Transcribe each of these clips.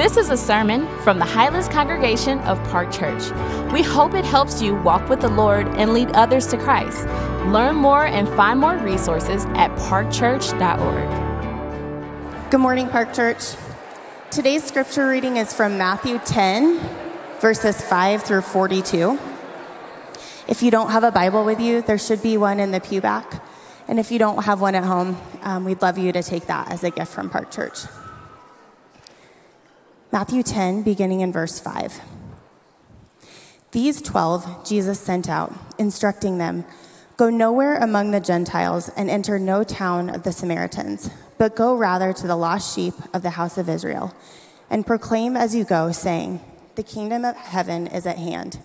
This is a sermon from the Highlands Congregation of Park Church. We hope it helps you walk with the Lord and lead others to Christ. Learn more and find more resources at parkchurch.org. Good morning, Park Church. Today's scripture reading is from Matthew 10, verses 5 through 42. If you don't have a Bible with you, there should be one in the pew back. And if you don't have one at home, um, we'd love you to take that as a gift from Park Church. Matthew 10, beginning in verse 5. These 12 Jesus sent out, instructing them Go nowhere among the Gentiles and enter no town of the Samaritans, but go rather to the lost sheep of the house of Israel, and proclaim as you go, saying, The kingdom of heaven is at hand.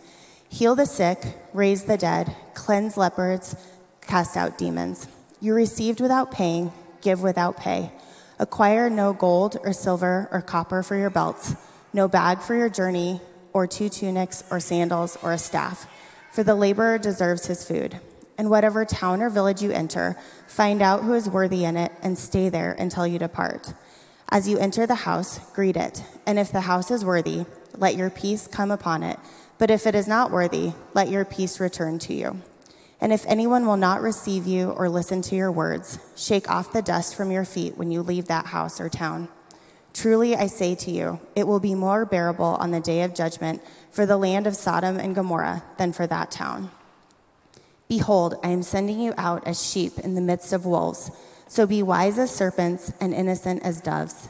Heal the sick, raise the dead, cleanse lepers, cast out demons. You received without paying, give without pay. Acquire no gold or silver or copper for your belts, no bag for your journey, or two tunics or sandals or a staff, for the laborer deserves his food. And whatever town or village you enter, find out who is worthy in it and stay there until you depart. As you enter the house, greet it, and if the house is worthy, let your peace come upon it. But if it is not worthy, let your peace return to you. And if anyone will not receive you or listen to your words, shake off the dust from your feet when you leave that house or town. Truly, I say to you, it will be more bearable on the day of judgment for the land of Sodom and Gomorrah than for that town. Behold, I am sending you out as sheep in the midst of wolves. So be wise as serpents and innocent as doves.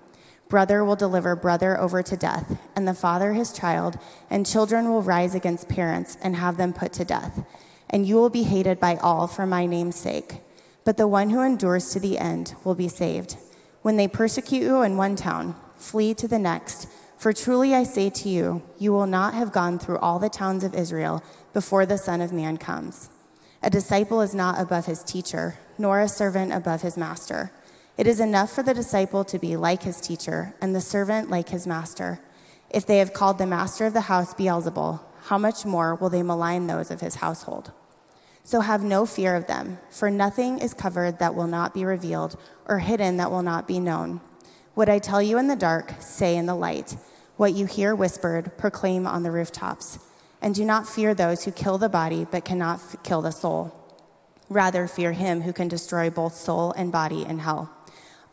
Brother will deliver brother over to death, and the father his child, and children will rise against parents and have them put to death. And you will be hated by all for my name's sake. But the one who endures to the end will be saved. When they persecute you in one town, flee to the next. For truly I say to you, you will not have gone through all the towns of Israel before the Son of Man comes. A disciple is not above his teacher, nor a servant above his master. It is enough for the disciple to be like his teacher, and the servant like his master. If they have called the master of the house Beelzebul, how much more will they malign those of his household? So have no fear of them, for nothing is covered that will not be revealed, or hidden that will not be known. What I tell you in the dark, say in the light. What you hear whispered, proclaim on the rooftops. And do not fear those who kill the body, but cannot f- kill the soul. Rather, fear him who can destroy both soul and body in hell.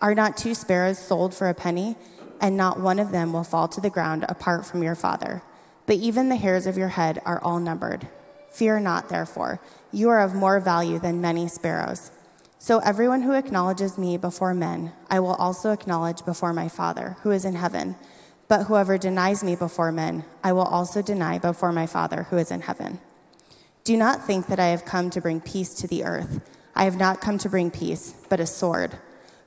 Are not two sparrows sold for a penny? And not one of them will fall to the ground apart from your Father. But even the hairs of your head are all numbered. Fear not, therefore. You are of more value than many sparrows. So everyone who acknowledges me before men, I will also acknowledge before my Father, who is in heaven. But whoever denies me before men, I will also deny before my Father, who is in heaven. Do not think that I have come to bring peace to the earth. I have not come to bring peace, but a sword.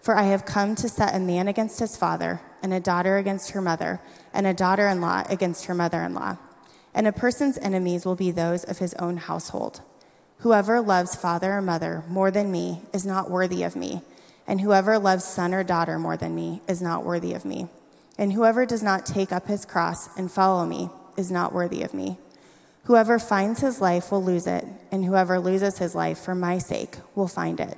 For I have come to set a man against his father, and a daughter against her mother, and a daughter in law against her mother in law. And a person's enemies will be those of his own household. Whoever loves father or mother more than me is not worthy of me, and whoever loves son or daughter more than me is not worthy of me. And whoever does not take up his cross and follow me is not worthy of me. Whoever finds his life will lose it, and whoever loses his life for my sake will find it.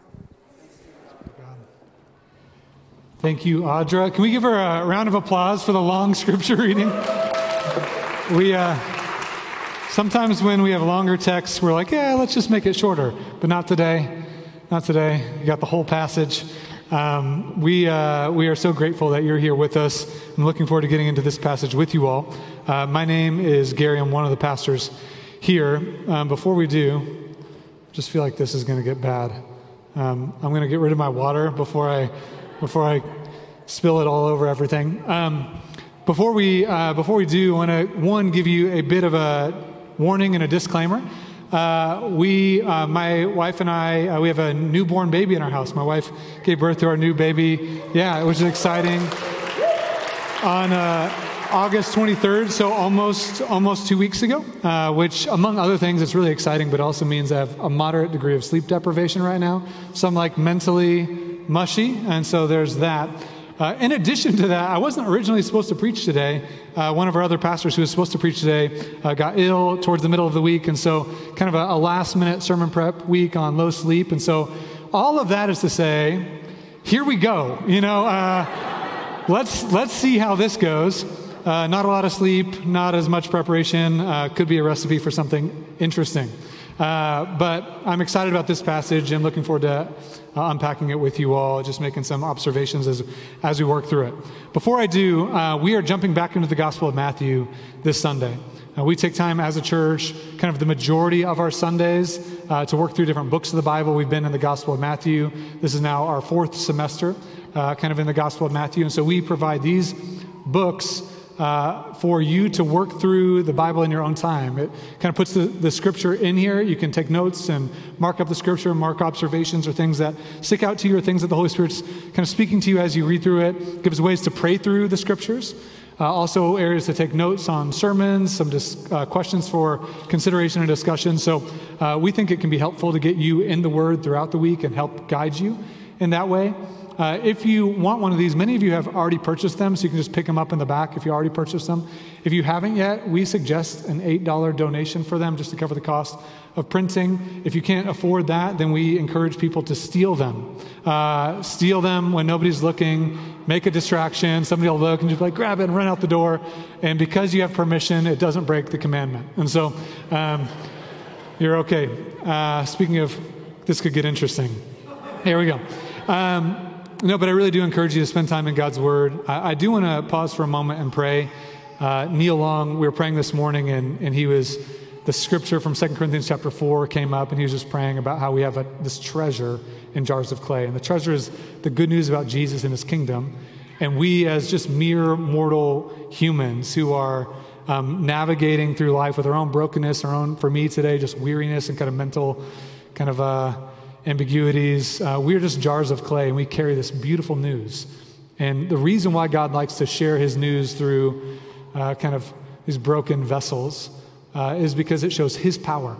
Thank you, Audra. Can we give her a round of applause for the long scripture reading? We uh, sometimes when we have longer texts, we're like, yeah, let's just make it shorter, but not today. Not today. You got the whole passage. Um, we, uh, we are so grateful that you're here with us. I'm looking forward to getting into this passage with you all. Uh, my name is Gary. I'm one of the pastors here. Um, before we do, just feel like this is going to get bad. Um, I'm going to get rid of my water before I, before I spill it all over everything. Um, before we, uh, before we do, I want to one give you a bit of a warning and a disclaimer. Uh, we, uh, my wife and I, uh, we have a newborn baby in our house. My wife gave birth to our new baby. Yeah, which is exciting. On uh, August 23rd, so almost almost two weeks ago, uh, which among other things, it's really exciting, but also means I have a moderate degree of sleep deprivation right now. So I'm like mentally mushy, and so there's that. Uh, in addition to that, I wasn't originally supposed to preach today. Uh, one of our other pastors who was supposed to preach today uh, got ill towards the middle of the week, and so kind of a, a last minute sermon prep week on low sleep. And so all of that is to say, here we go. You know, uh, let's let's see how this goes. Uh, not a lot of sleep, not as much preparation. Uh, could be a recipe for something interesting. But I'm excited about this passage and looking forward to uh, unpacking it with you all, just making some observations as, as we work through it. Before I do, uh, we are jumping back into the Gospel of Matthew this Sunday. Uh, we take time as a church, kind of the majority of our Sundays, uh, to work through different books of the Bible. We've been in the Gospel of Matthew. This is now our fourth semester, kind of in the Gospel of Matthew. And so we provide these books uh, for you to work through the Bible in your own time. It kind of puts the, the scripture in here. You can take notes and mark up the scripture, mark observations or things that stick out to you or things that the Holy Spirit's kind of speaking to you as you read through it. Gives ways to pray through the scriptures. Uh, also, areas to take notes on sermons, some dis- uh, questions for consideration and discussion. So, uh, we think it can be helpful to get you in the Word throughout the week and help guide you in that way. Uh, if you want one of these, many of you have already purchased them, so you can just pick them up in the back if you already purchased them. If you haven't yet, we suggest an $8 donation for them just to cover the cost of printing. If you can't afford that, then we encourage people to steal them. Uh, steal them when nobody's looking, make a distraction, somebody will look and just like grab it and run out the door. And because you have permission, it doesn't break the commandment. And so um, you're okay. Uh, speaking of, this could get interesting. Here we go. Um, no, but I really do encourage you to spend time in God's Word. I, I do want to pause for a moment and pray. Uh, Neil Long, we were praying this morning, and, and he was, the scripture from 2 Corinthians chapter 4 came up, and he was just praying about how we have a, this treasure in jars of clay. And the treasure is the good news about Jesus and his kingdom. And we, as just mere mortal humans who are um, navigating through life with our own brokenness, our own, for me today, just weariness and kind of mental kind of uh, ambiguities. Uh, we're just jars of clay, and we carry this beautiful news. And the reason why God likes to share his news through uh, kind of these broken vessels uh, is because it shows his power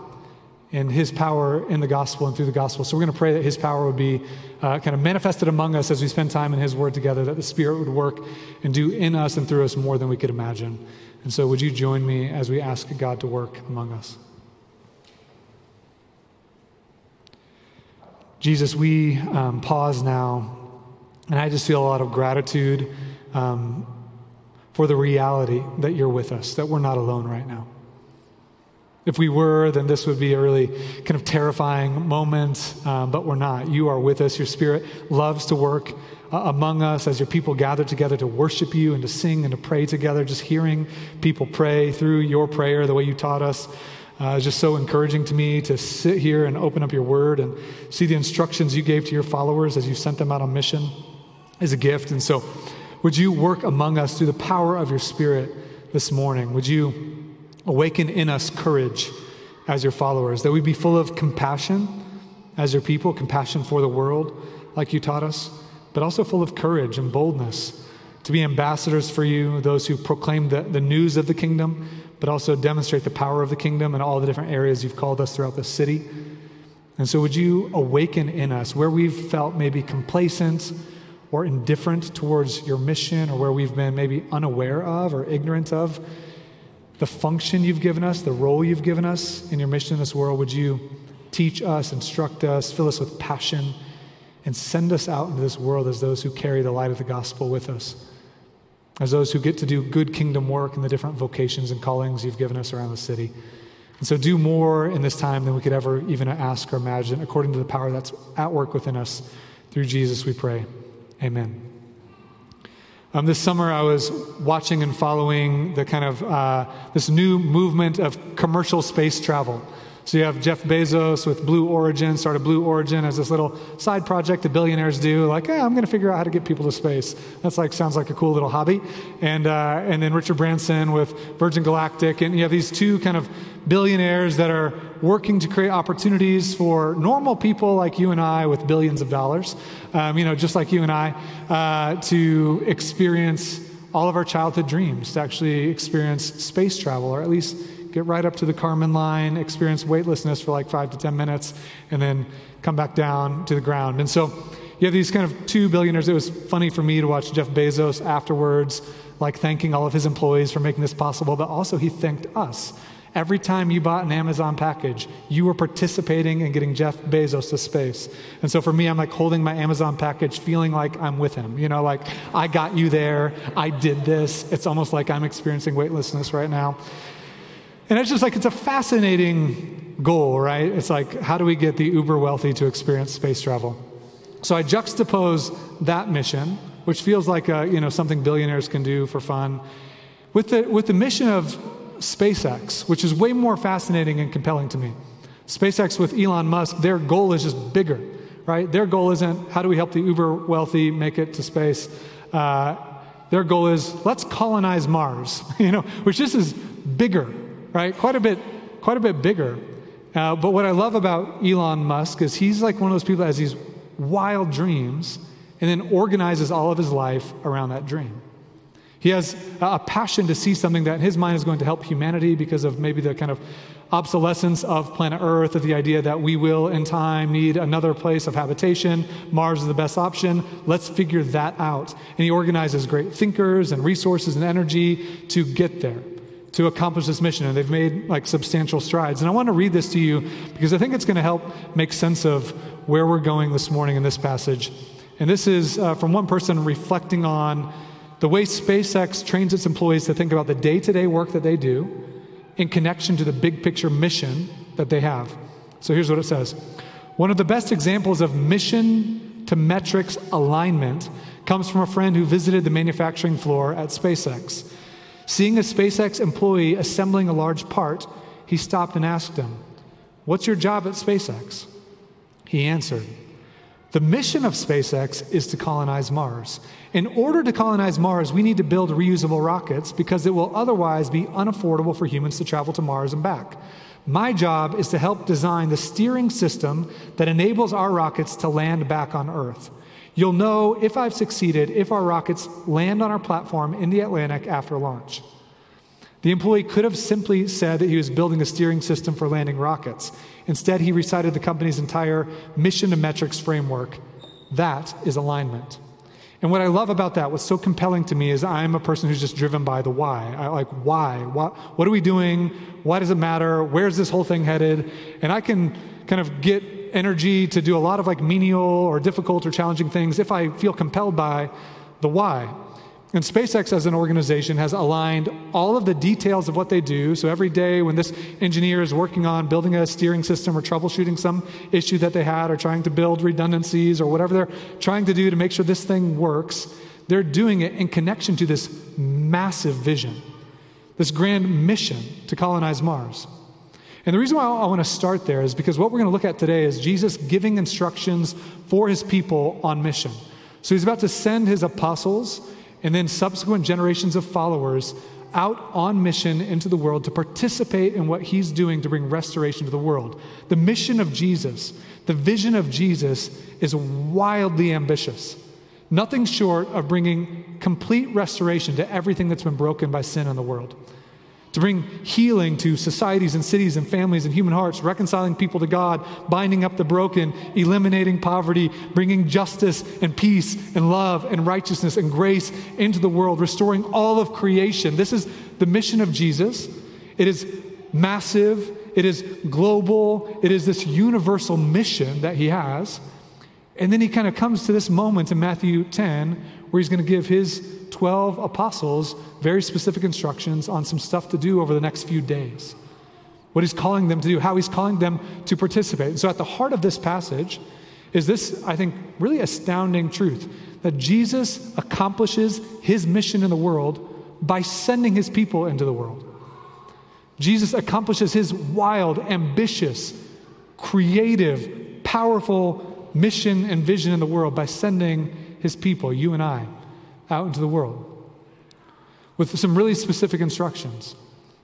and his power in the gospel and through the gospel. So we're going to pray that his power would be uh, kind of manifested among us as we spend time in his word together, that the Spirit would work and do in us and through us more than we could imagine. And so, would you join me as we ask God to work among us? Jesus, we um, pause now, and I just feel a lot of gratitude um, for the reality that you're with us, that we're not alone right now. If we were, then this would be a really kind of terrifying moment, um, but we're not. You are with us. Your spirit loves to work uh, among us as your people gather together to worship you and to sing and to pray together. Just hearing people pray through your prayer, the way you taught us, uh, it's just so encouraging to me to sit here and open up your word and see the instructions you gave to your followers as you sent them out on mission as a gift. And so, would you work among us through the power of your spirit this morning? Would you awaken in us courage as your followers, that we be full of compassion as your people, compassion for the world, like you taught us, but also full of courage and boldness to be ambassadors for you, those who proclaim the, the news of the kingdom but also demonstrate the power of the kingdom in all the different areas you've called us throughout the city. And so, would you awaken in us where we've felt maybe complacent or indifferent towards your mission, or where we've been maybe unaware of or ignorant of the function you've given us, the role you've given us in your mission in this world? Would you teach us, instruct us, fill us with passion, and send us out into this world as those who carry the light of the gospel with us? As those who get to do good kingdom work in the different vocations and callings you've given us around the city. And so, do more in this time than we could ever even ask or imagine, according to the power that's at work within us. Through Jesus, we pray. Amen. Um, this summer, I was watching and following the kind of uh, this new movement of commercial space travel. So you have Jeff Bezos with Blue Origin, started Blue Origin as this little side project that billionaires do, like, hey, I'm going to figure out how to get people to space. That's like, sounds like a cool little hobby. And, uh, and then Richard Branson with Virgin Galactic. And you have these two kind of billionaires that are working to create opportunities for normal people like you and I with billions of dollars, um, you know, just like you and I, uh, to experience all of our childhood dreams, to actually experience space travel, or at least get right up to the Kármán line, experience weightlessness for like five to 10 minutes, and then come back down to the ground. And so you have these kind of two billionaires. It was funny for me to watch Jeff Bezos afterwards, like thanking all of his employees for making this possible, but also he thanked us. Every time you bought an Amazon package, you were participating in getting Jeff Bezos to space. And so for me, I'm like holding my Amazon package, feeling like I'm with him. You know, like I got you there, I did this. It's almost like I'm experiencing weightlessness right now. And it's just like, it's a fascinating goal, right? It's like, how do we get the uber wealthy to experience space travel? So I juxtapose that mission, which feels like a, you know, something billionaires can do for fun, with the, with the mission of SpaceX, which is way more fascinating and compelling to me. SpaceX with Elon Musk, their goal is just bigger, right? Their goal isn't how do we help the uber wealthy make it to space. Uh, their goal is let's colonize Mars, you know, which just is bigger, right? Quite a bit, quite a bit bigger. Uh, but what I love about Elon Musk is he's like one of those people that has these wild dreams and then organizes all of his life around that dream. He has a passion to see something that in his mind is going to help humanity because of maybe the kind of obsolescence of planet Earth, of the idea that we will in time need another place of habitation. Mars is the best option. Let's figure that out. And he organizes great thinkers and resources and energy to get there to accomplish this mission, and they've made like substantial strides. And I want to read this to you because I think it's going to help make sense of where we're going this morning in this passage. And this is uh, from one person reflecting on the way SpaceX trains its employees to think about the day to day work that they do in connection to the big picture mission that they have. So here's what it says One of the best examples of mission to metrics alignment comes from a friend who visited the manufacturing floor at SpaceX. Seeing a SpaceX employee assembling a large part, he stopped and asked him, What's your job at SpaceX? He answered, The mission of SpaceX is to colonize Mars. In order to colonize Mars, we need to build reusable rockets because it will otherwise be unaffordable for humans to travel to Mars and back. My job is to help design the steering system that enables our rockets to land back on Earth. You'll know if I've succeeded if our rockets land on our platform in the Atlantic after launch. The employee could have simply said that he was building a steering system for landing rockets. Instead, he recited the company's entire mission to metrics framework. That is alignment. And what I love about that, what's so compelling to me, is I'm a person who's just driven by the why. I like, why? What, what are we doing? Why does it matter? Where's this whole thing headed? And I can kind of get energy to do a lot of like menial or difficult or challenging things if I feel compelled by the why. And SpaceX as an organization has aligned all of the details of what they do. So every day when this engineer is working on building a steering system or troubleshooting some issue that they had or trying to build redundancies or whatever they're trying to do to make sure this thing works, they're doing it in connection to this massive vision, this grand mission to colonize Mars. And the reason why I want to start there is because what we're going to look at today is Jesus giving instructions for his people on mission. So he's about to send his apostles and then subsequent generations of followers out on mission into the world to participate in what he's doing to bring restoration to the world. The mission of Jesus, the vision of Jesus, is wildly ambitious. Nothing short of bringing complete restoration to everything that's been broken by sin in the world to bring healing to societies and cities and families and human hearts, reconciling people to God, binding up the broken, eliminating poverty, bringing justice and peace and love and righteousness and grace into the world, restoring all of creation. This is the mission of Jesus. It is massive, it is global, it is this universal mission that he has. And then he kind of comes to this moment in Matthew 10 where he's going to give his 12 apostles very specific instructions on some stuff to do over the next few days. What he's calling them to do, how he's calling them to participate. And so, at the heart of this passage is this, I think, really astounding truth that Jesus accomplishes his mission in the world by sending his people into the world. Jesus accomplishes his wild, ambitious, creative, powerful mission and vision in the world by sending his people, you and I, out into the world with some really specific instructions.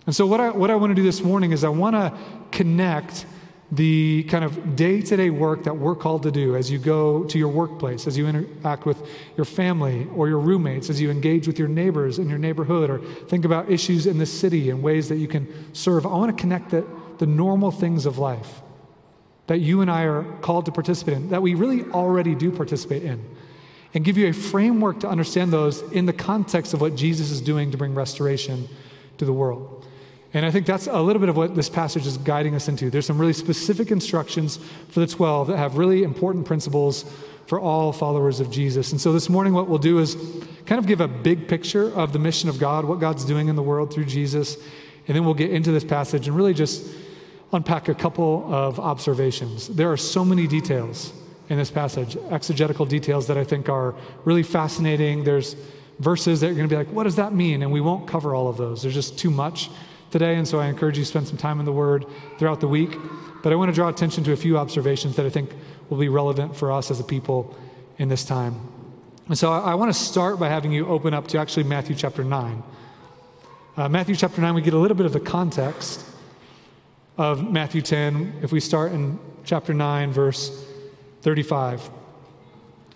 And so, what I, what I want to do this morning is I want to connect the kind of day to day work that we're called to do as you go to your workplace, as you interact with your family or your roommates, as you engage with your neighbors in your neighborhood, or think about issues in the city and ways that you can serve. I want to connect the, the normal things of life that you and I are called to participate in, that we really already do participate in, and give you a framework to understand those in the context of what Jesus is doing to bring restoration to the world. And I think that's a little bit of what this passage is guiding us into. There's some really specific instructions for the 12 that have really important principles for all followers of Jesus. And so this morning, what we'll do is kind of give a big picture of the mission of God, what God's doing in the world through Jesus. And then we'll get into this passage and really just unpack a couple of observations. There are so many details in this passage, exegetical details that I think are really fascinating. There's verses that you're going to be like, what does that mean? And we won't cover all of those. There's just too much today, and so I encourage you to spend some time in the Word throughout the week. But I want to draw attention to a few observations that I think will be relevant for us as a people in this time. And so I, I want to start by having you open up to actually Matthew chapter 9. Uh, Matthew chapter 9, we get a little bit of the context of Matthew 10 if we start in chapter 9, verse 35.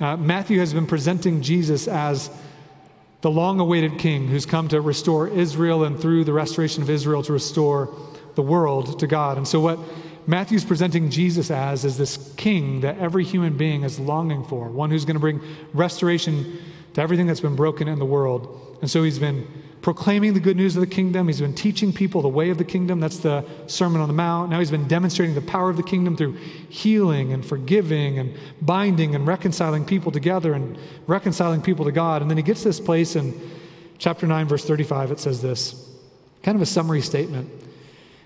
Uh, Matthew has been presenting Jesus as the long awaited king who's come to restore Israel and through the restoration of Israel to restore the world to God. And so, what Matthew's presenting Jesus as is this king that every human being is longing for, one who's going to bring restoration to everything that's been broken in the world. And so, he's been proclaiming the good news of the kingdom. He's been teaching people the way of the kingdom. That's the Sermon on the Mount. Now he's been demonstrating the power of the kingdom through healing and forgiving and binding and reconciling people together and reconciling people to God. And then he gets to this place in chapter 9, verse 35. It says this kind of a summary statement.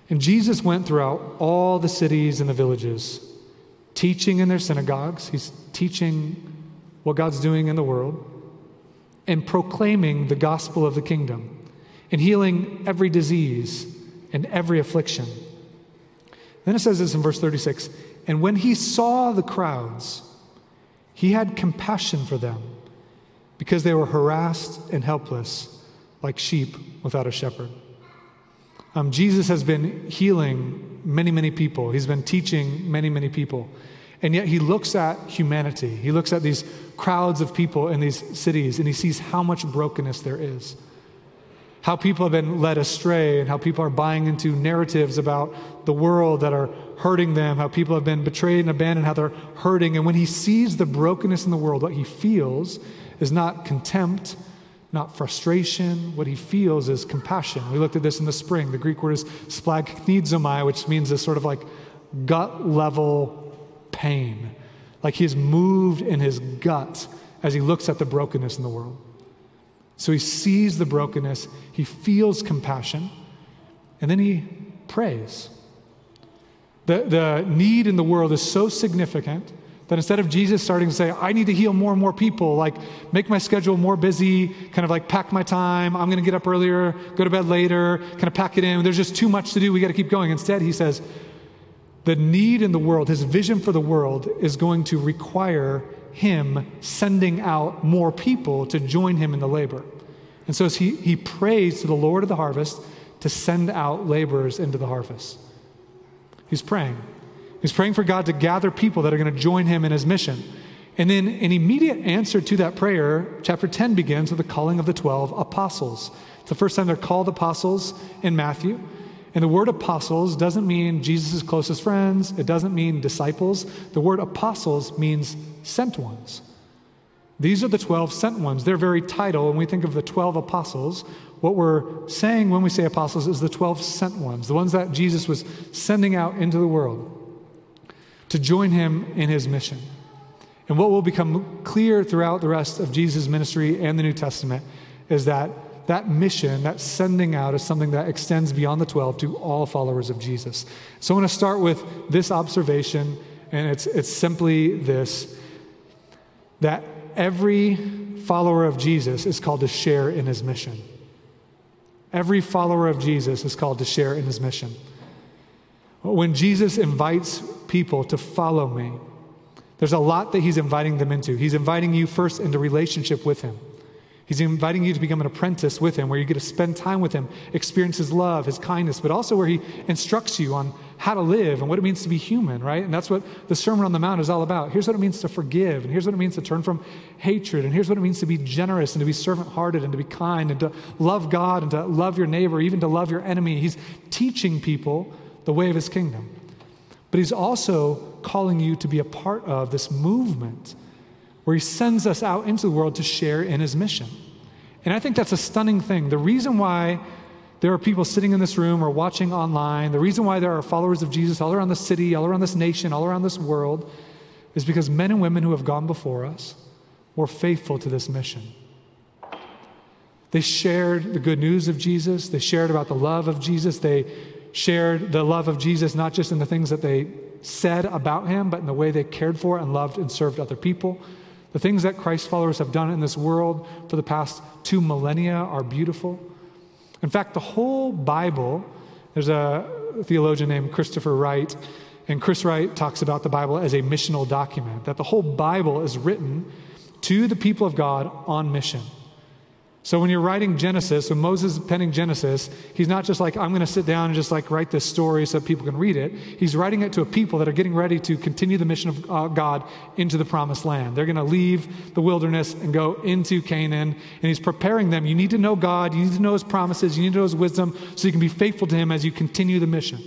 And Jesus went throughout all the cities and the villages, teaching in their synagogues. He's teaching what God's doing in the world and proclaiming the gospel of the kingdom and healing every disease and every affliction. Then it says this in verse 36 And when he saw the crowds, he had compassion for them because they were harassed and helpless like sheep without a shepherd. Um, Jesus has been healing many, many people. He's been teaching many, many people. And yet he looks at humanity. He looks at these crowds of people in these cities and he sees how much brokenness there is. How people have been led astray and how people are buying into narratives about the world that are hurting them, how people have been betrayed and abandoned, how they're hurting. And when he sees the brokenness in the world, what he feels is not contempt, not frustration. What he feels is compassion. We looked at this in the spring. The Greek word is splagchnizomai, which means this sort of like gut level pain. Like he's moved in his gut as he looks at the brokenness in the world. So he sees the brokenness, he feels compassion, and then he prays. The, the need in the world is so significant that instead of Jesus starting to say, I need to heal more and more people, like make my schedule more busy, kind of like pack my time, I'm going to get up earlier, go to bed later, kind of pack it in, there's just too much to do, we got to keep going. Instead, he says, the need in the world, his vision for the world, is going to require him sending out more people to join him in the labor. And so he, he prays to the Lord of the harvest to send out laborers into the harvest. He's praying. He's praying for God to gather people that are going to join him in his mission. And then, an immediate answer to that prayer, chapter 10 begins with the calling of the 12 apostles. It's the first time they're called apostles in Matthew. And the word apostles doesn't mean Jesus' closest friends, it doesn't mean disciples. The word apostles means sent ones. These are the 12 sent ones. Their very title, when we think of the 12 apostles, what we're saying when we say apostles is the 12 sent ones, the ones that Jesus was sending out into the world to join him in his mission. And what will become clear throughout the rest of Jesus' ministry and the New Testament is that that mission, that sending out, is something that extends beyond the 12 to all followers of Jesus. So I want to start with this observation, and it's, it's simply this that every follower of Jesus is called to share in his mission. Every follower of Jesus is called to share in his mission. When Jesus invites people to follow me, there's a lot that he's inviting them into. He's inviting you first into relationship with him. He's inviting you to become an apprentice with him, where you get to spend time with him, experience his love, his kindness, but also where he instructs you on how to live and what it means to be human, right? And that's what the Sermon on the Mount is all about. Here's what it means to forgive, and here's what it means to turn from hatred, and here's what it means to be generous and to be servant hearted and to be kind and to love God and to love your neighbor, even to love your enemy. He's teaching people the way of his kingdom. But he's also calling you to be a part of this movement where he sends us out into the world to share in his mission. And I think that's a stunning thing. The reason why there are people sitting in this room or watching online, the reason why there are followers of Jesus all around the city, all around this nation, all around this world, is because men and women who have gone before us were faithful to this mission. They shared the good news of Jesus, they shared about the love of Jesus, they shared the love of Jesus not just in the things that they said about him, but in the way they cared for and loved and served other people. The things that Christ followers have done in this world for the past two millennia are beautiful. In fact, the whole Bible, there's a theologian named Christopher Wright, and Chris Wright talks about the Bible as a missional document, that the whole Bible is written to the people of God on mission. So when you're writing Genesis, when Moses is penning Genesis, he's not just like, I'm going to sit down and just like write this story so people can read it. He's writing it to a people that are getting ready to continue the mission of uh, God into the promised land. They're going to leave the wilderness and go into Canaan, and he's preparing them. You need to know God, you need to know his promises, you need to know his wisdom so you can be faithful to him as you continue the mission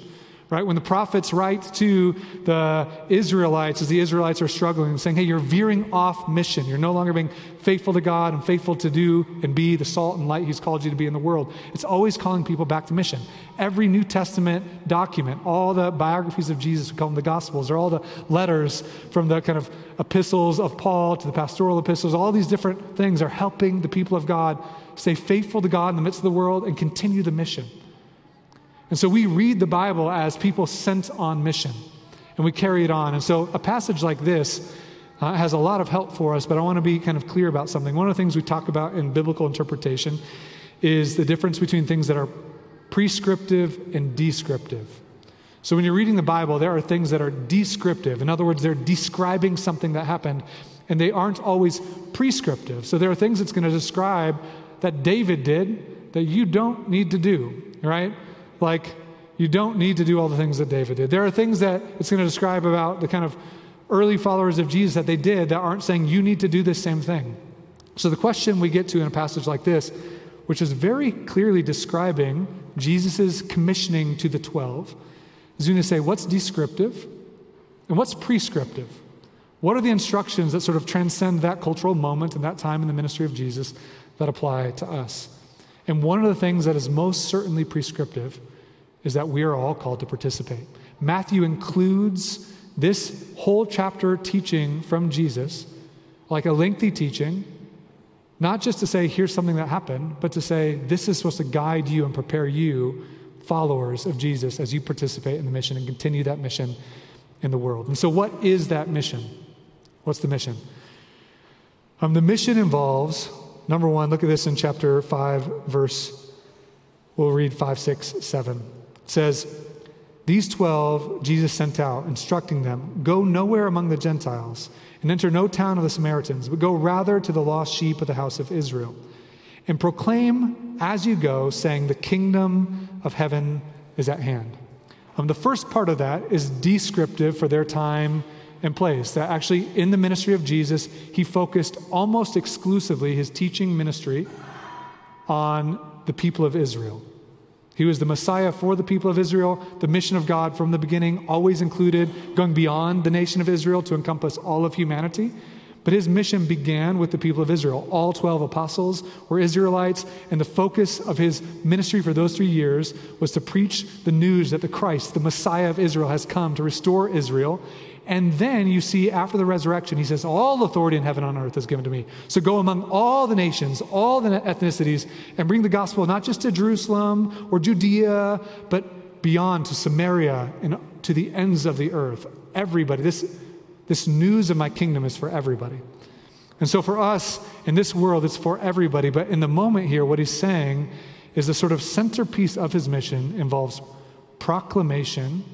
right? When the prophets write to the Israelites as the Israelites are struggling, saying, hey, you're veering off mission. You're no longer being faithful to God and faithful to do and be the salt and light He's called you to be in the world. It's always calling people back to mission. Every New Testament document, all the biographies of Jesus, we call them the Gospels, or all the letters from the kind of epistles of Paul to the pastoral epistles, all these different things are helping the people of God stay faithful to God in the midst of the world and continue the mission. And so we read the Bible as people sent on mission, and we carry it on. And so a passage like this uh, has a lot of help for us, but I want to be kind of clear about something. One of the things we talk about in biblical interpretation is the difference between things that are prescriptive and descriptive. So when you're reading the Bible, there are things that are descriptive. In other words, they're describing something that happened, and they aren't always prescriptive. So there are things it's going to describe that David did that you don't need to do, right? Like, you don't need to do all the things that David did. There are things that it's going to describe about the kind of early followers of Jesus that they did that aren't saying you need to do the same thing. So, the question we get to in a passage like this, which is very clearly describing Jesus' commissioning to the 12, is going to say what's descriptive and what's prescriptive? What are the instructions that sort of transcend that cultural moment and that time in the ministry of Jesus that apply to us? And one of the things that is most certainly prescriptive is that we are all called to participate. Matthew includes this whole chapter teaching from Jesus, like a lengthy teaching, not just to say, here's something that happened, but to say, this is supposed to guide you and prepare you, followers of Jesus, as you participate in the mission and continue that mission in the world. And so, what is that mission? What's the mission? Um, the mission involves, number one, look at this in chapter 5, verse, we'll read 5, 6, 7 says, These 12 Jesus sent out, instructing them, Go nowhere among the Gentiles, and enter no town of the Samaritans, but go rather to the lost sheep of the house of Israel. And proclaim as you go, saying, The kingdom of heaven is at hand. Um, the first part of that is descriptive for their time and place. That actually, in the ministry of Jesus, he focused almost exclusively his teaching ministry on the people of Israel. He was the Messiah for the people of Israel. The mission of God from the beginning always included going beyond the nation of Israel to encompass all of humanity. But his mission began with the people of Israel. All 12 apostles were Israelites, and the focus of his ministry for those three years was to preach the news that the Christ, the Messiah of Israel, has come to restore Israel and then you see after the resurrection, he says, All authority in heaven and on earth is given to me. So go among all the nations, all the ethnicities, and bring the gospel not just to Jerusalem or Judea, but beyond to Samaria and to the ends of the earth. Everybody. This, this news of my kingdom is for everybody. And so for us in this world, it's for everybody. But in the moment here, what he's saying is the sort of centerpiece of his mission involves proclamation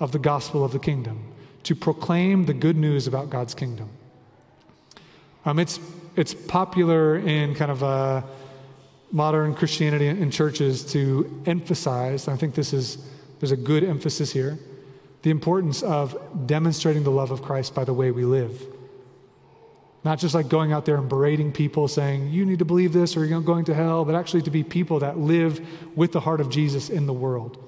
of the gospel of the kingdom, to proclaim the good news about God's kingdom. Um, it's, it's popular in kind of a modern Christianity in churches to emphasize, I think this is, there's a good emphasis here, the importance of demonstrating the love of Christ by the way we live. Not just like going out there and berating people saying, you need to believe this or you're going to hell, but actually to be people that live with the heart of Jesus in the world.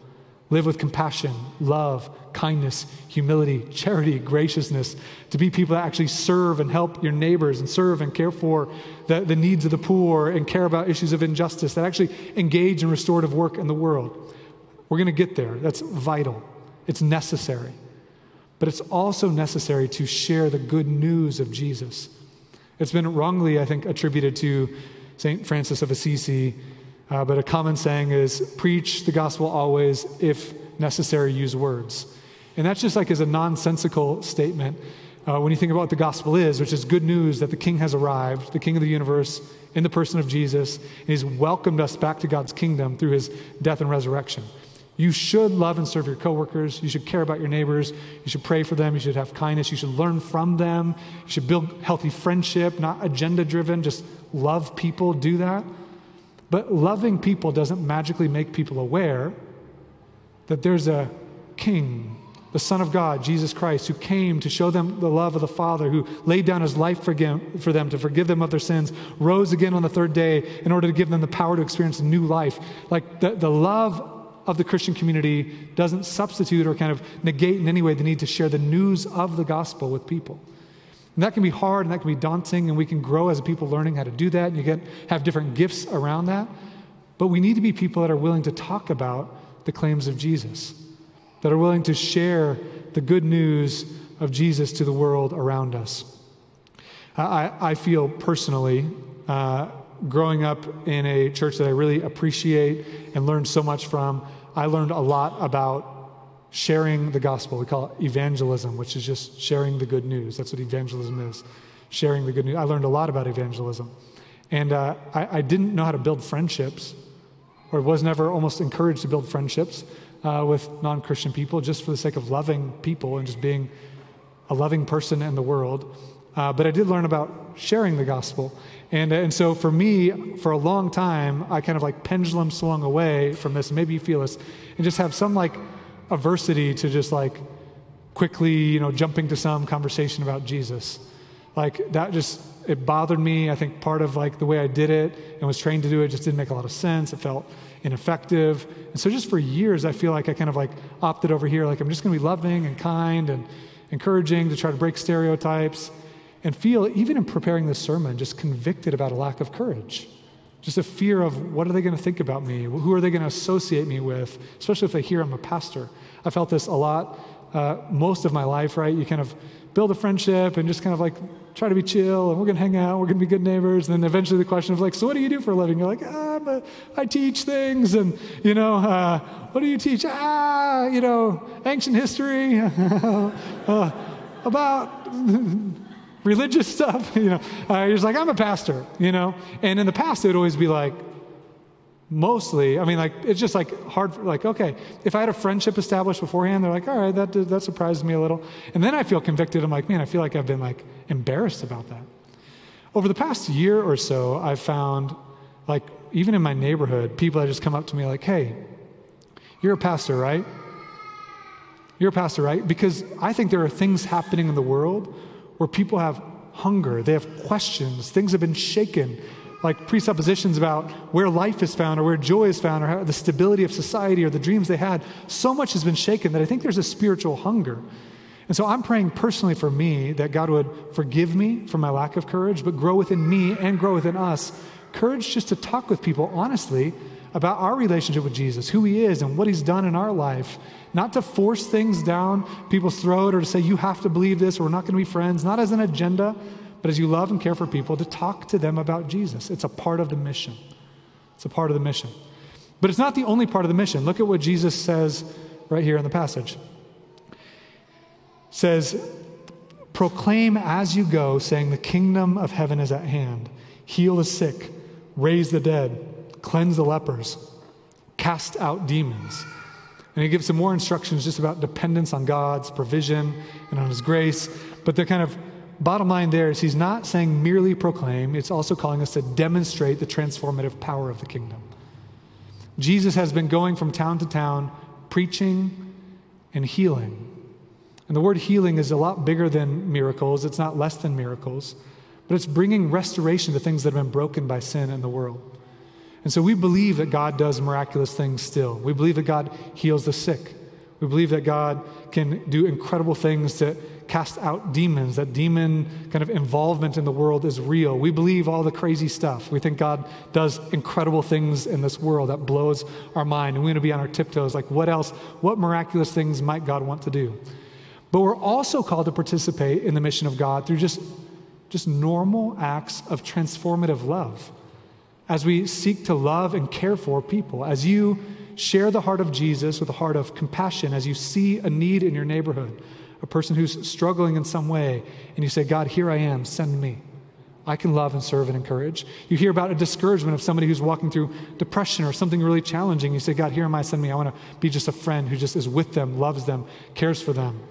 Live with compassion, love, kindness, humility, charity, graciousness, to be people that actually serve and help your neighbors and serve and care for the, the needs of the poor and care about issues of injustice, that actually engage in restorative work in the world. We're going to get there. That's vital, it's necessary. But it's also necessary to share the good news of Jesus. It's been wrongly, I think, attributed to St. Francis of Assisi, uh, but a common saying is preach the gospel always, if necessary, use words. And that's just like as a nonsensical statement uh, when you think about what the gospel is, which is good news that the king has arrived, the king of the universe, in the person of Jesus, and he's welcomed us back to God's kingdom through his death and resurrection. You should love and serve your coworkers. You should care about your neighbors. You should pray for them. You should have kindness. You should learn from them. You should build healthy friendship, not agenda driven. Just love people, do that. But loving people doesn't magically make people aware that there's a king, the Son of God, Jesus Christ, who came to show them the love of the Father, who laid down his life for, for them to forgive them of their sins, rose again on the third day in order to give them the power to experience a new life. Like the, the love of the Christian community doesn't substitute or kind of negate in any way the need to share the news of the gospel with people. And that can be hard and that can be daunting, and we can grow as people learning how to do that, and you get have different gifts around that. But we need to be people that are willing to talk about the claims of Jesus, that are willing to share the good news of Jesus to the world around us. I, I feel personally uh, growing up in a church that I really appreciate and learned so much from, I learned a lot about sharing the gospel. We call it evangelism, which is just sharing the good news. That's what evangelism is sharing the good news. I learned a lot about evangelism. And uh, I, I, didn't know how to build friendships, or was never almost encouraged to build friendships uh, with non Christian people just for the sake of loving people and just being a loving person in the world. Uh, but I did learn about sharing the gospel. And, and so for me, for a long time, I kind of like pendulum swung away from this. Maybe you feel this, and just have some like aversity to just like quickly, you know, jumping to some conversation about Jesus. Like that just, it bothered me. I think part of like the way I did it and was trained to do it just didn't make a lot of sense. It felt ineffective. And so just for years, I feel like I kind of like opted over here. Like I'm just going to be loving and kind and encouraging to try to break stereotypes and feel, even in preparing this sermon, just convicted about a lack of courage. Just a fear of what are they going to think about me? Who are they going to associate me with? Especially if they hear I'm a pastor. I felt this a lot uh, most of my life, right? You kind of build a friendship and just kind of like try to be chill and we're going to hang out, we're going to be good neighbors. And then eventually the question of like, so what do you do for a living? You're like, ah, a, i teach things. And, you know, uh, what do you teach? Ah, you know, ancient history uh, about religious stuff. you know, uh, he's like, I'm a pastor, you know. And in the past, it would always be like, mostly, I mean, like, it's just like hard, for, like, okay, if I had a friendship established beforehand, they're like, all right, that, that surprises me a little. And then I feel convicted. I'm like, man, I feel like I've been like embarrassed about that. Over the past year or so, I've found, like, even in my neighborhood, people that just come up to me like, hey, you're a pastor, right? You're a pastor, right? Because I think there are things happening in the world where people have hunger, they have questions, things have been shaken, like presuppositions about where life is found or where joy is found or how, the stability of society or the dreams they had. So much has been shaken that I think there's a spiritual hunger. And so I'm praying personally for me that God would forgive me for my lack of courage, but grow within me and grow within us courage just to talk with people honestly about our relationship with Jesus, who he is, and what he's done in our life. Not to force things down people's throat or to say, you have to believe this or we're not going to be friends, not as an agenda, but as you love and care for people, to talk to them about Jesus. It's a part of the mission. It's a part of the mission. But it's not the only part of the mission. Look at what Jesus says right here in the passage. It says, proclaim as you go, saying, the kingdom of heaven is at hand. Heal the sick, raise the dead cleanse the lepers, cast out demons. And he gives some more instructions just about dependence on God's provision and on his grace. But the kind of bottom line there is he's not saying merely proclaim, it's also calling us to demonstrate the transformative power of the kingdom. Jesus has been going from town to town preaching and healing. And the word healing is a lot bigger than miracles, it's not less than miracles, but it's bringing restoration to things that have been broken by sin in the world. And so we believe that God does miraculous things still. We believe that God heals the sick. We believe that God can do incredible things to cast out demons, that demon kind of involvement in the world is real. We believe all the crazy stuff. We think God does incredible things in this world that blows our mind. And we want to be on our tiptoes like, what else? What miraculous things might God want to do? But we're also called to participate in the mission of God through just, just normal acts of transformative love as we seek to love and care for people, as you share the heart of Jesus with a heart of compassion, as you see a need in your neighborhood, a person who's struggling in some way, and you say, God, here I am, send me. I can love and serve and encourage. You hear about a discouragement of somebody who's walking through depression or something really challenging. You say, God, here am I, send me. I want to be just a friend who just is with them, loves them, cares for them.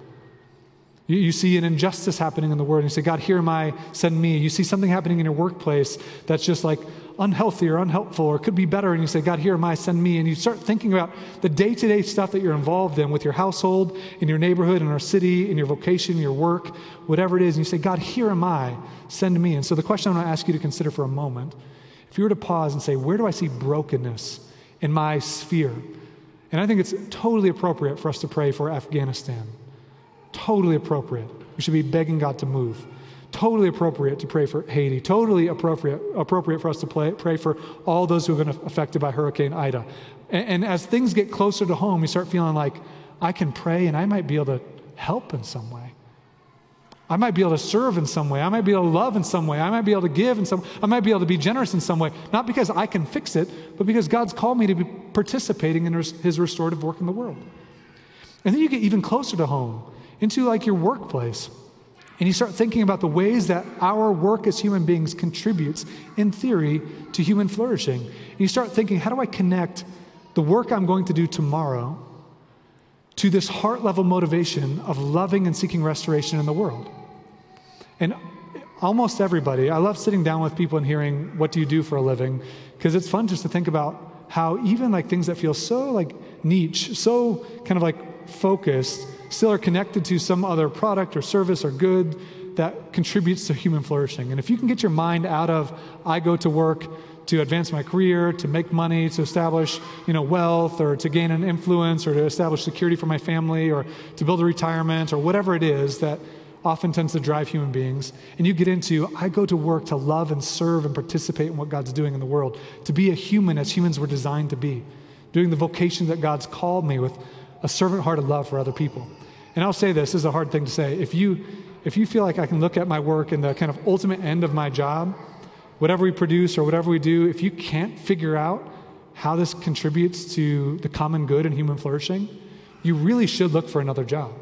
You, you, see an injustice happening in the world, and you say, God, here am I, send me. You see something happening in your workplace that's just like unhealthy or unhelpful or could be better, and you say, God, here am I, send me. And you start thinking about the day to day stuff that you're involved in with your household, in your neighborhood, in our city, in your vocation, your work, whatever it is. And you say, God, here am I, send me. And so the question I want to ask you to consider for a moment if you were to pause and say, Where do I see brokenness in my sphere? And I think it's totally appropriate for us to pray for Afghanistan. Totally appropriate. We should be begging God to move. Totally appropriate to pray for Haiti. Totally appropriate, appropriate for us to pray, pray for all those who have been affected by Hurricane Ida. And, and as things get closer to home, we start feeling like, I can pray and I might be able to help in some way. I might be able to serve in some way. I might be able to love in some way. I might be able to give in some I might be able to be generous in some way. Not because I can fix it, but because God's called me to be participating in his restorative work in the world. And then you get even closer to home into like your workplace. And you start thinking about the ways that our work as human beings contributes, in theory, to human flourishing. And you start thinking, how do I connect the work I'm going to do tomorrow to this heart level motivation of loving and seeking restoration in the world? And almost everybody, I love sitting down with people and hearing, what do you do for a living? Because it's fun just to think about how even like things that feel so like niche, so kind of like focused, still are connected to some other product or service or good that contributes to human flourishing. And if you can get your mind out of, I go to work to advance my career, to make money, to establish, you know, wealth, or to gain an influence, or to establish security for my family, or to build a retirement, or whatever it is that often tends to drive human beings. And you get into, I go to work to love and serve and participate in what God's doing in the world, to be a human as humans were designed to be, doing the vocation that God's called me with a servant hearted love for other people. And I'll say this, this is a hard thing to say. If you, if you feel like I can look at my work and the kind of ultimate end of my job, whatever we produce or whatever we do, if you can't figure out how this contributes to the common good and human flourishing, you really should look for another job.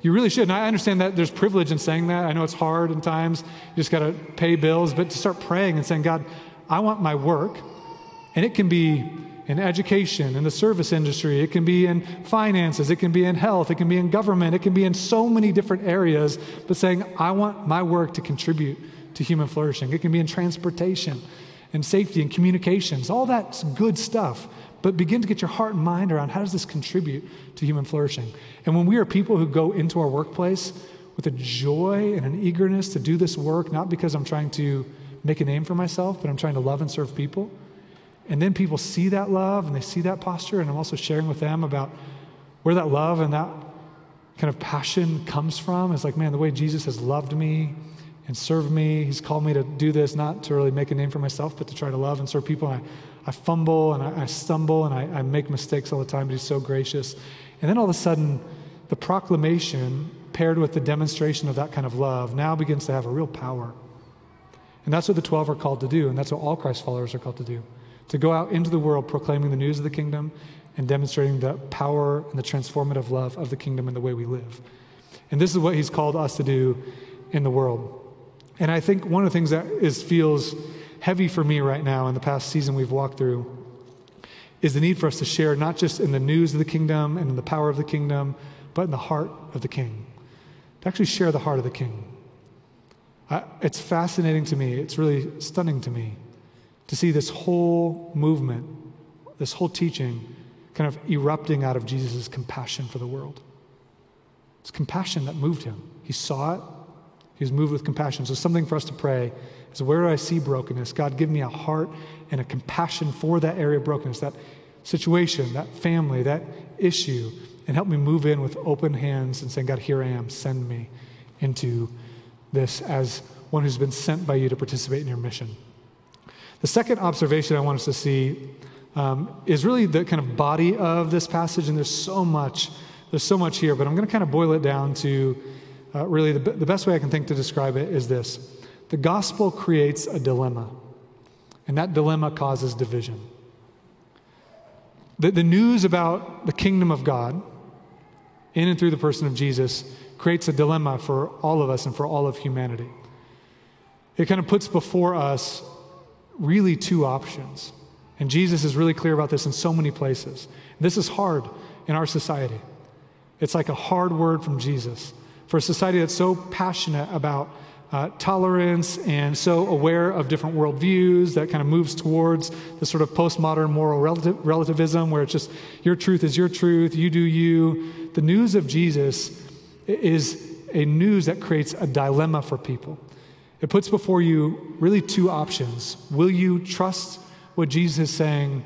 You really should. And I understand that there's privilege in saying that. I know it's hard in times. You just got to pay bills, but to start praying and saying, God, I want my work, and it can be in education, in the service industry, it can be in finances, it can be in health, it can be in government, it can be in so many different areas, but saying, I want my work to contribute to human flourishing. It can be in transportation and safety and communications. All that's good stuff. But begin to get your heart and mind around how does this contribute to human flourishing? And when we are people who go into our workplace with a joy and an eagerness to do this work, not because I'm trying to make a name for myself, but I'm trying to love and serve people and then people see that love and they see that posture, and I'm also sharing with them about where that love and that kind of passion comes from. It's like, man, the way Jesus has loved me and served me, He's called me to do this, not to really make a name for myself, but to try to love and serve people. And I, I fumble and I, I stumble and I, I make mistakes all the time, but He's so gracious. And then all of a sudden, the proclamation paired with the demonstration of that kind of love now begins to have a real power. And that's what the 12 are called to do, and that's what all Christ followers are called to do to go out into the world proclaiming the news of the kingdom and demonstrating the power and the transformative love of the kingdom in the way we live. And this is what he's called us to do in the world. And I think one of the things that is feels heavy for me right now in the past season we've walked through is the need for us to share not just in the news of the kingdom and in the power of the kingdom, but in the heart of the king. To actually share the heart of the king. Uh, it's fascinating to me, it's really stunning to me to see this whole movement, this whole teaching kind of erupting out of Jesus' compassion for the world. It's compassion that moved him. He saw it, he was moved with compassion. So, something for us to pray is where do I see brokenness? God, give me a heart and a compassion for that area of brokenness, that situation, that family, that issue, and help me move in with open hands and saying, God, here I am, send me into this as one who's been sent by you to participate in your mission. The second observation I want us to see um, is really the kind of body of this passage, and there's so much, there's so much here, but I'm going to kind of boil it down to uh, really the, the best way I can think to describe it is this the gospel creates a dilemma. And that dilemma causes division. The, the news about the kingdom of God, in and through the person of Jesus, creates a dilemma for all of us and for all of humanity. It kind of puts before us really two options. And Jesus is really clear about this in so many places. This is hard in our society. It's like a hard word from Jesus. For a society that's so passionate about uh, tolerance and so aware of different worldviews that kind of moves towards the sort of postmodern moral relativ- relativism where it's just your truth is your truth, you do you. The news of Jesus is a news that creates a dilemma for people. It puts before you really two options. Will you trust what Jesus is saying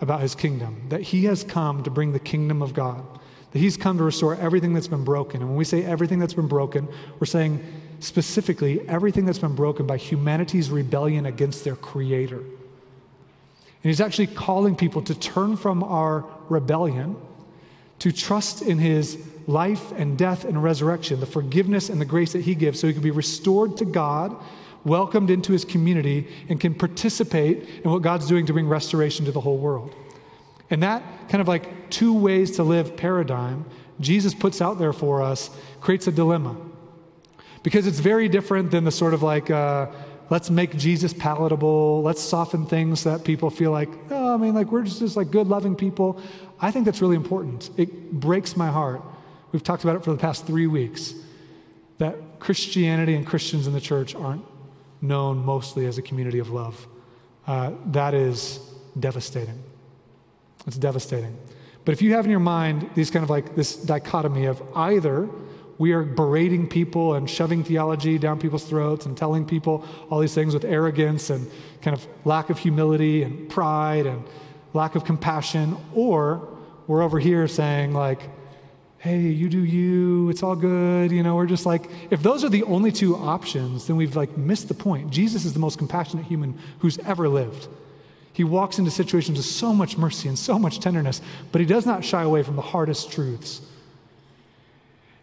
about his kingdom? That he has come to bring the kingdom of God, that he's come to restore everything that's been broken. And when we say everything that's been broken, we're saying specifically everything that's been broken by humanity's rebellion against their creator. And he's actually calling people to turn from our rebellion to trust in his life and death and resurrection, the forgiveness and the grace that he gives, so he can be restored to God, welcomed into his community, and can participate in what God's doing to bring restoration to the whole world. And that kind of like two ways to live paradigm, Jesus puts out there for us, creates a dilemma. Because it's very different than the sort of like, uh, let's make Jesus palatable, let's soften things so that people feel like, oh, I mean, like we're just, just like good, loving people. I think that's really important. It breaks my heart. We've talked about it for the past three weeks that Christianity and Christians in the church aren't known mostly as a community of love. Uh, that is devastating. It's devastating. But if you have in your mind these kind of like this dichotomy of either we are berating people and shoving theology down people's throats and telling people all these things with arrogance and kind of lack of humility and pride and lack of compassion, or we're over here saying, like, hey, you do you, it's all good, you know, we're just like, if those are the only two options, then we've like missed the point. Jesus is the most compassionate human who's ever lived. He walks into situations with so much mercy and so much tenderness, but he does not shy away from the hardest truths.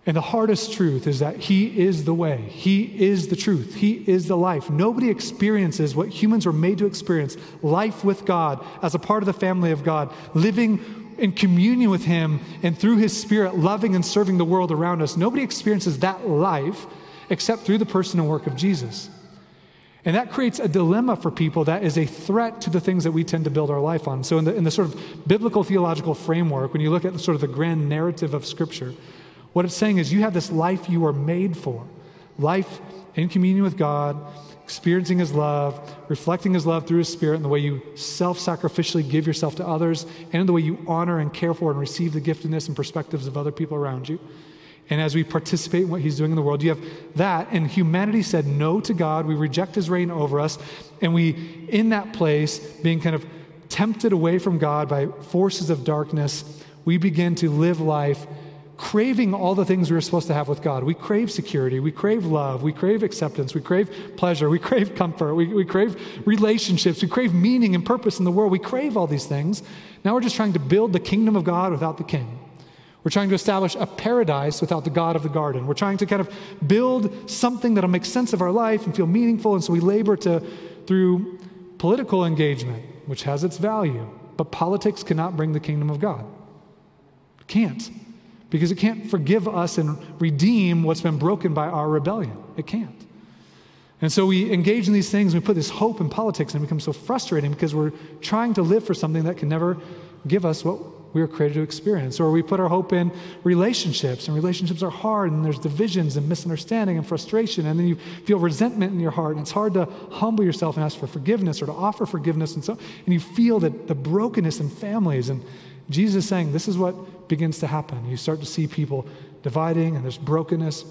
And the hardest truth is that He is the way. He is the truth. He is the life. Nobody experiences what humans were made to experience life with God as a part of the family of God, living in communion with Him and through His Spirit, loving and serving the world around us. Nobody experiences that life except through the person and work of Jesus. And that creates a dilemma for people that is a threat to the things that we tend to build our life on. So, in the, in the sort of biblical theological framework, when you look at sort of the grand narrative of Scripture, what it's saying is you have this life you are made for life in communion with God, experiencing His love, reflecting His love through His Spirit in the way you self sacrificially give yourself to others, and in the way you honor and care for and receive the giftedness and perspectives of other people around you. And as we participate in what He's doing in the world, you have that. And humanity said no to God. We reject His reign over us. And we, in that place, being kind of tempted away from God by forces of darkness, we begin to live life craving all the things we were supposed to have with God. We crave security, we crave love, we crave acceptance, we crave pleasure, we crave comfort, we, we crave relationships, we crave meaning and purpose in the world. We crave all these things. Now we're just trying to build the kingdom of God without the king. We're trying to establish a paradise without the God of the garden. We're trying to kind of build something that'll make sense of our life and feel meaningful. And so we labor to, through political engagement, which has its value. But politics cannot bring the kingdom of God. It can't because it can't forgive us and redeem what's been broken by our rebellion. It can't. And so we engage in these things, we put this hope in politics, and it becomes so frustrating because we're trying to live for something that can never give us what we were created to experience. Or we put our hope in relationships, and relationships are hard, and there's divisions and misunderstanding and frustration, and then you feel resentment in your heart, and it's hard to humble yourself and ask for forgiveness or to offer forgiveness, and so and you feel that the brokenness in families. And Jesus is saying, This is what begins to happen. You start to see people dividing, and there's brokenness.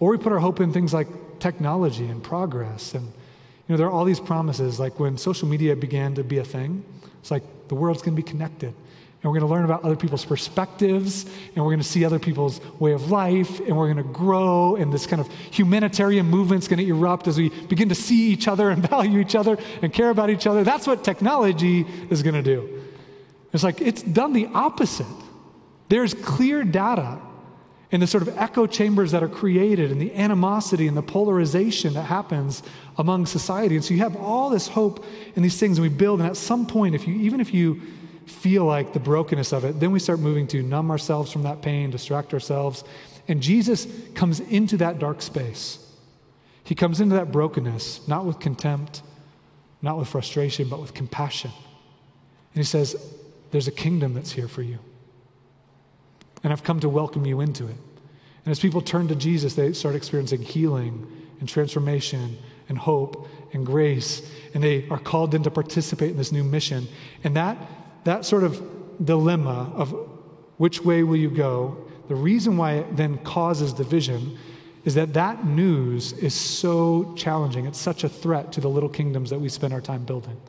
Or we put our hope in things like technology and progress. And, you know, there are all these promises. Like when social media began to be a thing, it's like the world's going to be connected. And we're going to learn about other people's perspectives, and we're going to see other people's way of life, and we're going to grow, and this kind of humanitarian movement's going to erupt as we begin to see each other and value each other and care about each other. That's what technology is going to do. It's like it's done the opposite. There's clear data in the sort of echo chambers that are created and the animosity and the polarization that happens among society. And so you have all this hope in these things and we build, and at some point, if you even if you feel like the brokenness of it, then we start moving to numb ourselves from that pain, distract ourselves. And Jesus comes into that dark space. He comes into that brokenness, not with contempt, not with frustration, but with compassion. And he says, There's a kingdom that's here for you and I've come to welcome you into it. And as people turn to Jesus, they start experiencing healing and transformation and hope and grace, and they are called in to participate in this new mission. And that, that sort of dilemma of which way will you go, the reason why it then causes division is that that news is so challenging. It's such a threat to the little kingdoms that we spend our time building.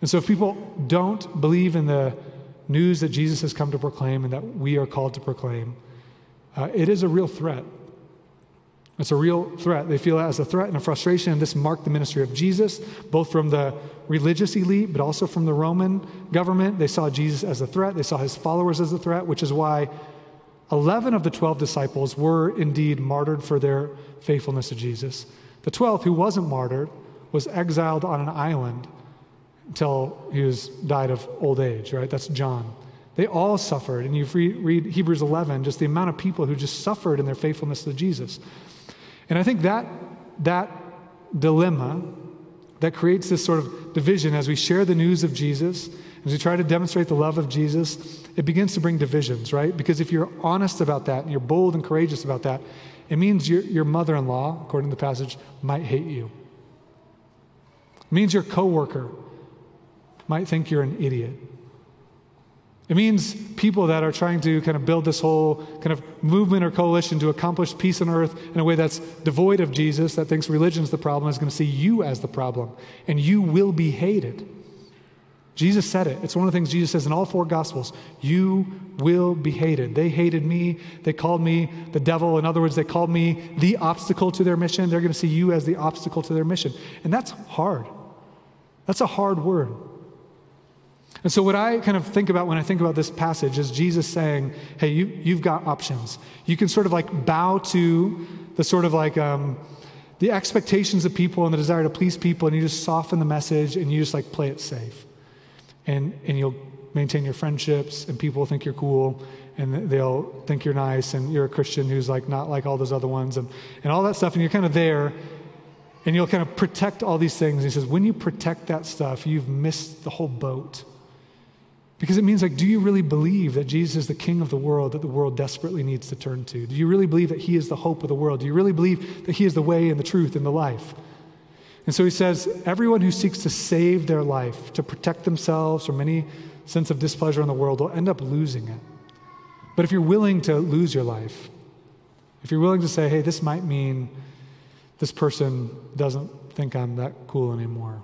And so if people don't believe in the news that Jesus has come to proclaim and that we are called to proclaim, uh, it is a real threat. It's a real threat. They feel it as a threat and a frustration, and this marked the ministry of Jesus, both from the religious elite, but also from the Roman government. They saw Jesus as a threat, they saw his followers as a threat, which is why 11 of the 12 disciples were indeed martyred for their faithfulness to Jesus. The 12th, who wasn't martyred, was exiled on an island until he was died of old age, right? That's John. They all suffered. And you read Hebrews 11, just the amount of people who just suffered in their faithfulness to Jesus. And I think that, that dilemma that creates this sort of division as we share the news of Jesus, as we try to demonstrate the love of Jesus, it begins to bring divisions, right? Because if you're honest about that and you're bold and courageous about that, it means your, your mother in law, according to the passage, might hate you. It means your coworker might think you're an idiot. It means people that are trying to kind of build this whole kind of movement or coalition to accomplish peace on earth in a way that's devoid of Jesus, that thinks religion's the problem, is going to see you as the problem, and you will be hated. Jesus said it. It's one of the things Jesus says in all four Gospels. You will be hated. They hated me. They called me the devil. In other words, they called me the obstacle to their mission. They're going to see you as the obstacle to their mission. And that's hard. That's a hard word. And so, what I kind of think about when I think about this passage is Jesus saying, Hey, you, you've got options. You can sort of like bow to the sort of like um, the expectations of people and the desire to please people, and you just soften the message and you just like play it safe. And, and you'll maintain your friendships, and people will think you're cool, and they'll think you're nice, and you're a Christian who's like not like all those other ones, and, and all that stuff, and you're kind of there. And you'll kind of protect all these things. And he says, when you protect that stuff, you've missed the whole boat. Because it means, like, do you really believe that Jesus is the king of the world that the world desperately needs to turn to? Do you really believe that he is the hope of the world? Do you really believe that he is the way and the truth and the life? And so he says, everyone who seeks to save their life, to protect themselves from any sense of displeasure in the world, will end up losing it. But if you're willing to lose your life, if you're willing to say, hey, this might mean this person doesn't think I'm that cool anymore,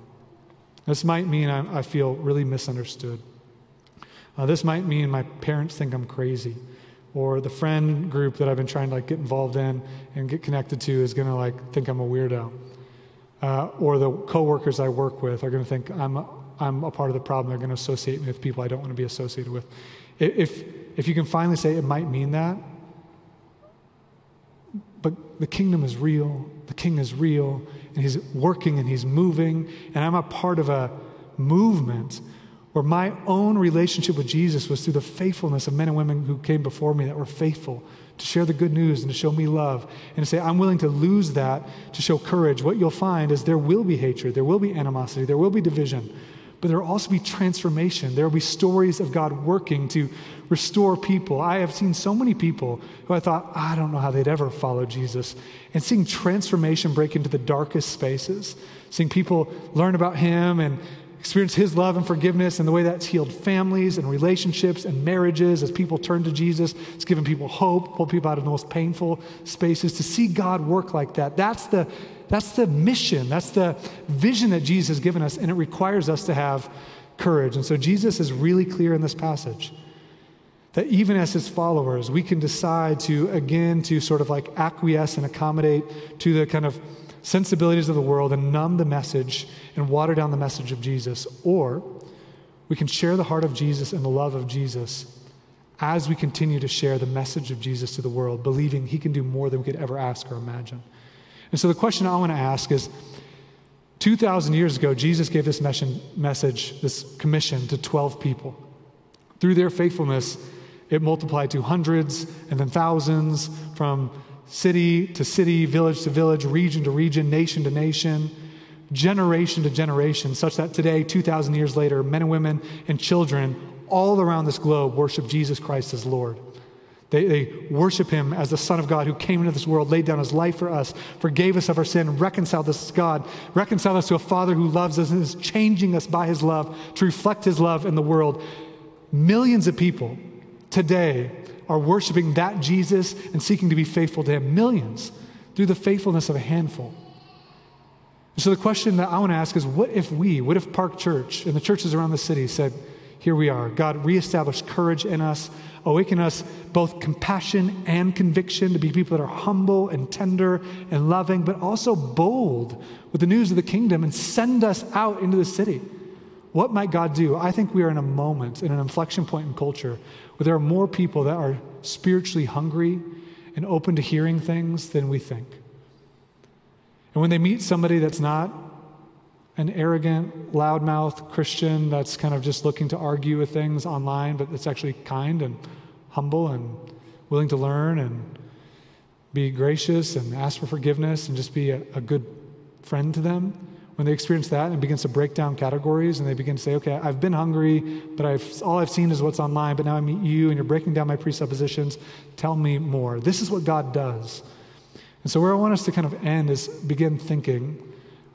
this might mean I, I feel really misunderstood. Uh, this might mean my parents think I'm crazy, or the friend group that I've been trying to like get involved in and get connected to is going to like think I'm a weirdo, uh, or the coworkers I work with are going to think I'm a, I'm a part of the problem. They're going to associate me with people I don't want to be associated with. If if you can finally say it might mean that, but the kingdom is real, the king is real, and he's working and he's moving, and I'm a part of a movement where my own relationship with Jesus was through the faithfulness of men and women who came before me that were faithful to share the good news and to show me love, and to say, I'm willing to lose that to show courage, what you'll find is there will be hatred, there will be animosity, there will be division, but there will also be transformation. There will be stories of God working to restore people. I have seen so many people who I thought, I don't know how they'd ever follow Jesus, and seeing transformation break into the darkest spaces, seeing people learn about Him and experience His love and forgiveness and the way that's healed families and relationships and marriages as people turn to Jesus. It's given people hope, pulled people out of the most painful spaces. To see God work like that, that's the, that's the mission, that's the vision that Jesus has given us, and it requires us to have courage. And so Jesus is really clear in this passage that even as his followers, we can decide to, again, to sort of like acquiesce and accommodate to the kind of sensibilities of the world and numb the message and water down the message of Jesus. Or we can share the heart of Jesus and the love of Jesus as we continue to share the message of Jesus to the world, believing he can do more than we could ever ask or imagine. And so the question I want to ask is 2,000 years ago, Jesus gave this message, this commission to 12 people. Through their faithfulness, it multiplied to hundreds and then thousands from city to city, village to village, region to region, nation to nation, generation to generation, such that today, 2,000 years later, men and women and children all around this globe worship Jesus Christ as Lord. They, they, worship him as the Son of God who came into this world, laid down his life for us, forgave us of our sin, reconciled us to God, reconciled us to a Father who loves us and is changing us by his love to reflect his love in the world. Millions of people today are worshiping that Jesus and seeking to be faithful to him. Millions through the faithfulness of a handful. And so the question that I want to ask is what if we, what if Park Church and the churches around the city said, here we are. God, reestablish courage in us, awaken us both compassion and conviction to be people that are humble and tender and loving, but also bold with the news of the kingdom and send us out into the city. What might God do? I think we are in a moment, in an inflection point in culture, where there are more people that are spiritually hungry and open to hearing things than we think. And when they meet somebody that's not an arrogant, loudmouth Christian that's kind of just looking to argue with things online, but that's actually kind and humble and willing to learn and be gracious and ask for forgiveness and just be a, a good friend to them when they experience that and begins to break down categories and they begin to say, okay, I've been hungry, but I've, all I've seen is what's online, but now I meet you and you're breaking down my presuppositions. Tell me more. This is what God does. And so, where I want us to kind of end is begin thinking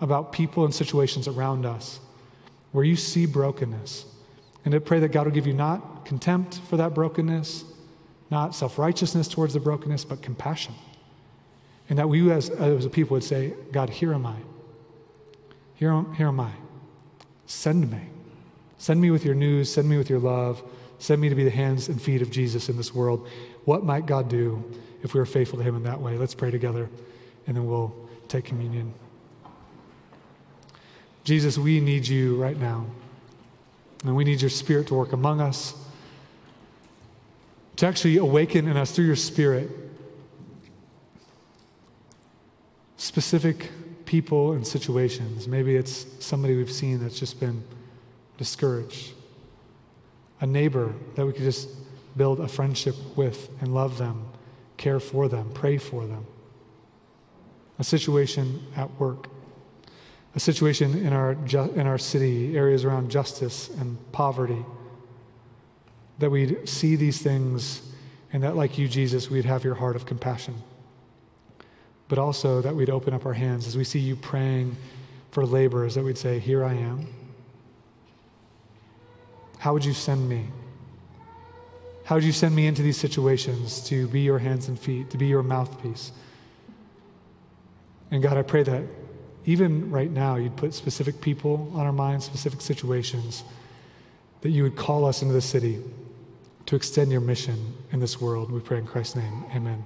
about people and situations around us where you see brokenness. And I pray that God will give you not contempt for that brokenness, not self righteousness towards the brokenness, but compassion. And that we as, as a people would say, God, here am I. Here, here am I. Send me. Send me with your news. Send me with your love. Send me to be the hands and feet of Jesus in this world. What might God do if we are faithful to Him in that way? Let's pray together, and then we'll take communion. Jesus, we need you right now. And we need your Spirit to work among us, to actually awaken in us through your Spirit specific people and situations. Maybe it's somebody we've seen that's just been discouraged, a neighbor that we could just build a friendship with and love them, care for them, pray for them, a situation at work, a situation in our, ju- in our city, areas around justice and poverty, that we'd see these things and that, like you, Jesus, we'd have your heart of compassion but also that we'd open up our hands as we see you praying for laborers, that we'd say, Here I am. How would you send me? How would you send me into these situations to be your hands and feet, to be your mouthpiece? And God, I pray that even right now, you'd put specific people on our minds, specific situations, that you would call us into the city to extend your mission in this world. We pray in Christ's name. Amen.